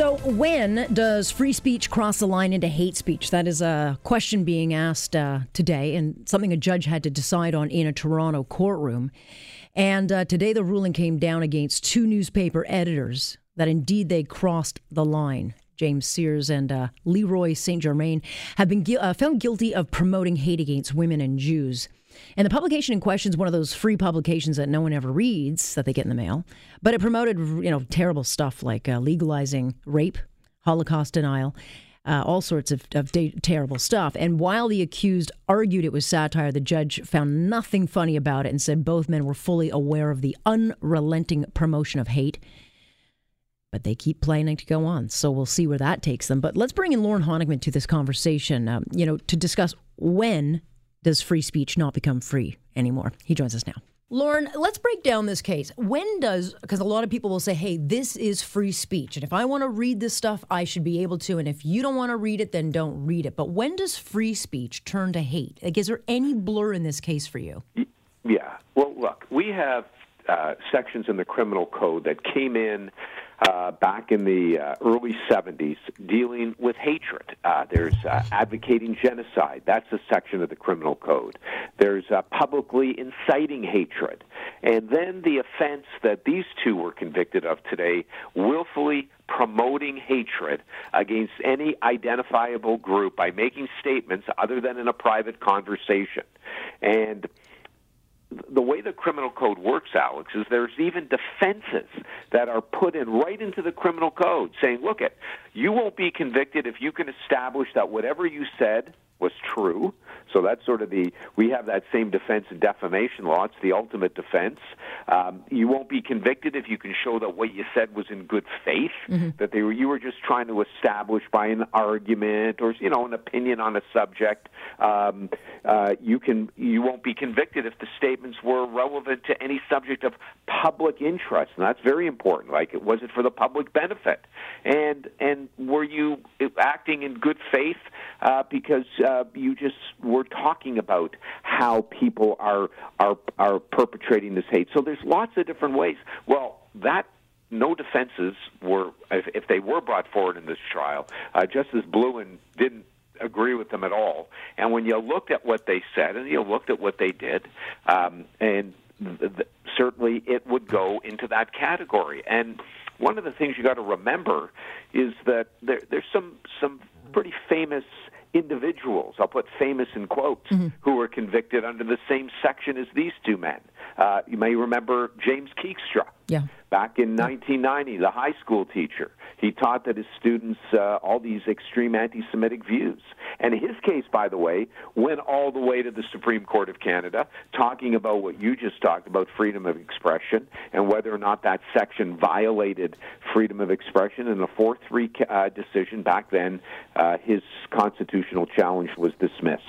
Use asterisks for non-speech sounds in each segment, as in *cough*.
So, when does free speech cross the line into hate speech? That is a question being asked uh, today, and something a judge had to decide on in a Toronto courtroom. And uh, today, the ruling came down against two newspaper editors that indeed they crossed the line. James Sears and uh, LeRoy St. Germaine have been gu- uh, found guilty of promoting hate against women and Jews. And the publication in question is one of those free publications that no one ever reads that they get in the mail. But it promoted, you know, terrible stuff like uh, legalizing rape, Holocaust denial, uh, all sorts of, of da- terrible stuff. And while the accused argued it was satire, the judge found nothing funny about it and said both men were fully aware of the unrelenting promotion of hate. But they keep planning to go on, so we'll see where that takes them. But let's bring in Lorne Honickman to this conversation, um, you know, to discuss when does free speech not become free anymore. He joins us now. Lorne, let's break down this case. When does, because a lot of people will say, hey, this is free speech. And if I want to read this stuff, I should be able to. And if you don't want to read it, then don't read it. But when does free speech turn to hate? Like, is there any blur in this case for you? Yeah. Well, look, we have uh, sections in the criminal code that came in uh, back in the uh, early 70s dealing with hatred. Uh, there's uh, advocating genocide. That's a section of the criminal code. There's uh, publicly inciting hatred. And then the offense that these two were convicted of today, willfully promoting hatred against any identifiable group by making statements other than in a private conversation. And the way the criminal code works, Alex, is there's even defenses that are put in right into the criminal code saying, look at you won't be convicted if you can establish that whatever you said was true. So that's sort of the we have that same defense in defamation law. It's the ultimate defense. Um, you won't be convicted if you can show that what you said was in good faith, mm-hmm. that they were you were just trying to establish by an argument or you know an opinion on a subject. Um, uh, you can you won't be convicted if the statements were relevant to any subject of public interest, and that's very important. Like, it was it for the public benefit, and and were you acting in good faith uh, because uh, you just were talking about how people are are are perpetrating this hate. So there's lots of different ways. Well, that no defenses were, if, if they were brought forward in this trial, uh, Justice Blouin didn't agree with them at all. And when you looked at what they said and you looked at what they did, um, and th- th- certainly it would go into that category. And one of the things you got to remember is that there, there's some some pretty famous individuals, I'll put famous in quotes, mm-hmm. who were convicted under the same section as these two men. Uh, you may remember James Keegstra. Yeah. Back in 1990, the high school teacher, he taught that his students uh, all these extreme anti-Semitic views. And his case, by the way, went all the way to the Supreme Court of Canada, talking about what you just talked about, freedom of expression, and whether or not that section violated freedom of expression. In a 4-3 uh, decision back then, uh, his constitutional challenge was dismissed.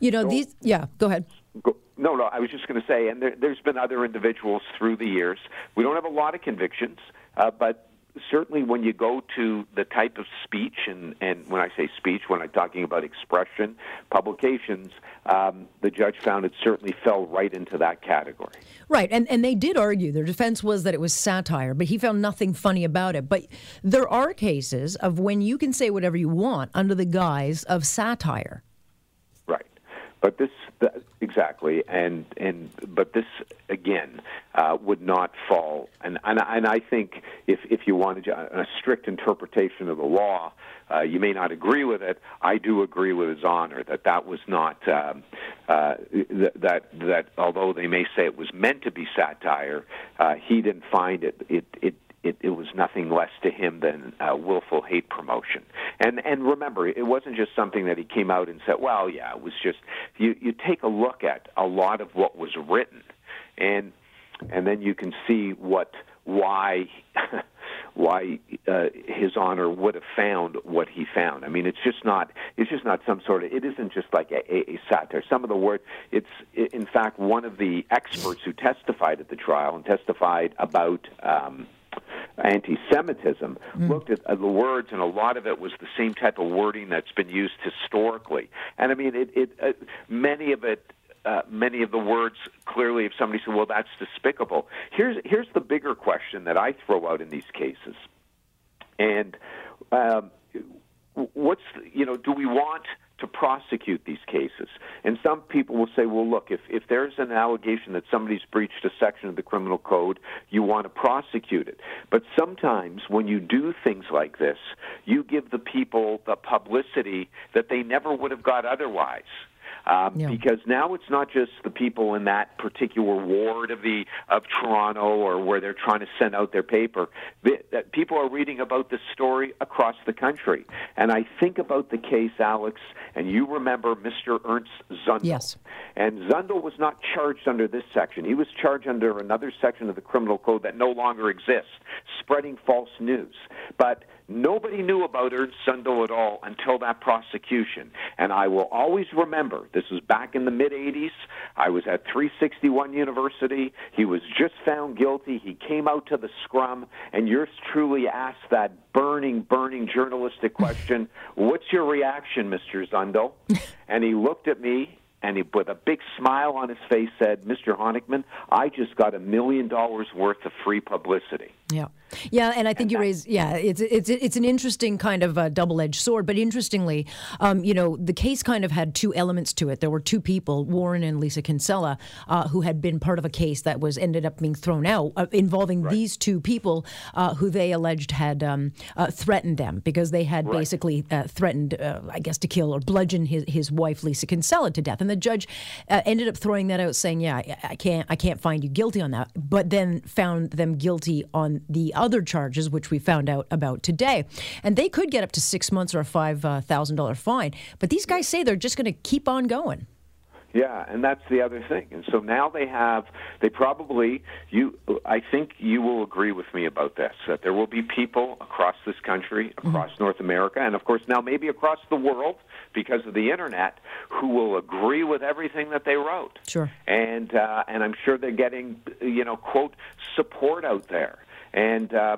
You know, so, these. Yeah, go ahead. Go, no, no, I was just going to say, and there, has been other individuals through the years. We don't have a lot of convictions, uh, but certainly when you go to the type of speech, and, and when I say speech, when I'm talking about expression, publications, um, the judge found it certainly fell right into that category. Right, and, and they did argue, their defense was that it was satire, but he found nothing funny about it. But there are cases of when you can say whatever you want under the guise of satire. But this exactly, and and but this again uh, would not fall, and and, and I think if if you wanted a strict interpretation of the law, uh, you may not agree with it. I do agree with His Honor that that was not um, uh, that that although they may say it was meant to be satire, uh, he didn't find it it it it, it was nothing less to him than uh, willful hate promotion. And and remember, it wasn't just something that he came out and said, "Well, yeah, it was just." You you take a look at a lot of what was written, and and then you can see what why. *laughs* why uh, his honor would have found what he found. I mean, it's just not. It's just not some sort of. It isn't just like a, a, a satire. Some of the word. It's in fact one of the experts who testified at the trial and testified about. Um, anti-Semitism, mm. looked at the words, and a lot of it was the same type of wording that's been used historically. And I mean, it, it uh, many of it. Uh, many of the words clearly, if somebody said, "Well, that's despicable," here's here's the bigger question that I throw out in these cases: And um, what's you know, do we want to prosecute these cases. And some people will say, well, look, if, if there's an allegation that somebody's breached a section of the criminal code, you want to prosecute it. But sometimes when you do things like this, you give the people the publicity that they never would have got otherwise. Um, yeah. Because now it's not just the people in that particular ward of the of Toronto or where they're trying to send out their paper. That people are reading about this story across the country. And I think about the case, Alex, and you remember Mr. Ernst Zundel. Yes. And Zundel was not charged under this section. He was charged under another section of the criminal code that no longer exists, spreading false news. But Nobody knew about Ernst Zundel at all until that prosecution. And I will always remember, this was back in the mid 80s. I was at 361 University. He was just found guilty. He came out to the scrum, and yours truly asked that burning, burning journalistic question What's your reaction, Mr. Zundel? *laughs* and he looked at me and he, with a big smile on his face, said, Mr. Honickman, I just got a million dollars worth of free publicity. Yeah. Yeah, and I think you raise yeah, it's it's it's an interesting kind of a double-edged sword. But interestingly, um, you know, the case kind of had two elements to it. There were two people, Warren and Lisa Kinsella, uh, who had been part of a case that was ended up being thrown out uh, involving right. these two people uh, who they alleged had um, uh, threatened them because they had right. basically uh, threatened, uh, I guess, to kill or bludgeon his his wife Lisa Kinsella to death. And the judge ended up throwing that out, saying, "Yeah, I, I can't I can't find you guilty on that," but then found them guilty on the other charges, which we found out about today. And they could get up to six months or a $5,000 fine. But these guys say they're just going to keep on going. Yeah, and that's the other thing. And so now they have, they probably, you, I think you will agree with me about this, that there will be people across this country, mm-hmm. across mm-hmm. North America, and of course now maybe across the world because of the internet, who will agree with everything that they wrote. Sure. And, uh, and I'm sure they're getting, you know, quote, support out there. And uh,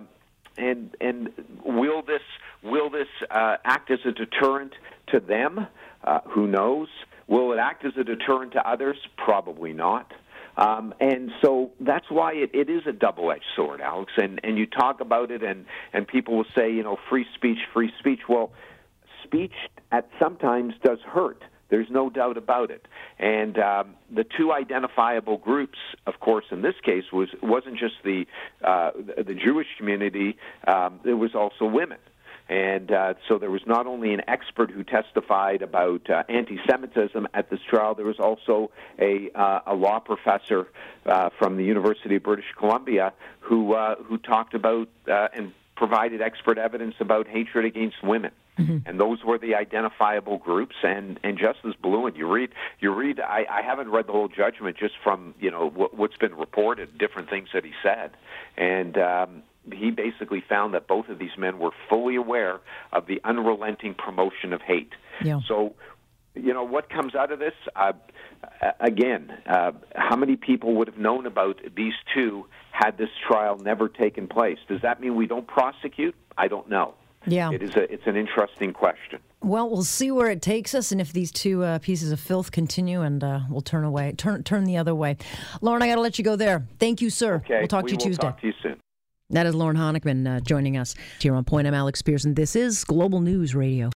and and will this will this uh, act as a deterrent to them? Uh, who knows? Will it act as a deterrent to others? Probably not. Um, and so that's why it, it is a double-edged sword, Alex. And and you talk about it, and and people will say, you know, free speech, free speech. Well, speech at sometimes does hurt. There's no doubt about it. And um, the two identifiable groups, of course, in this case, was wasn't just the uh, the Jewish community. Um, it was also women. And uh, so there was not only an expert who testified about uh, anti-Semitism at this trial, there was also a, uh, a law professor uh, from the University of British Columbia who uh, who talked about uh, and provided expert evidence about hatred against women. Mm-hmm. And those were the identifiable groups. And, and Justice Blouin, you read, you read. I, I haven't read the whole judgment, just from you know what, what's been reported, different things that he said, and um, he basically found that both of these men were fully aware of the unrelenting promotion of hate. Yeah. So, you know, what comes out of this? Uh, again, uh, how many people would have known about these two had this trial never taken place? Does that mean we don't prosecute? I don't know. Yeah, it is. A, it's an interesting question. Well, we'll see where it takes us, and if these two uh, pieces of filth continue, and uh, we'll turn away, turn turn the other way. Lorne, I got to let you go there. Thank you, sir. Okay, we'll talk we to you Tuesday. Talk to you soon. That is Lorne Honickman uh, joining us here on Point. I'm Alex Pierson. This is Global News Radio.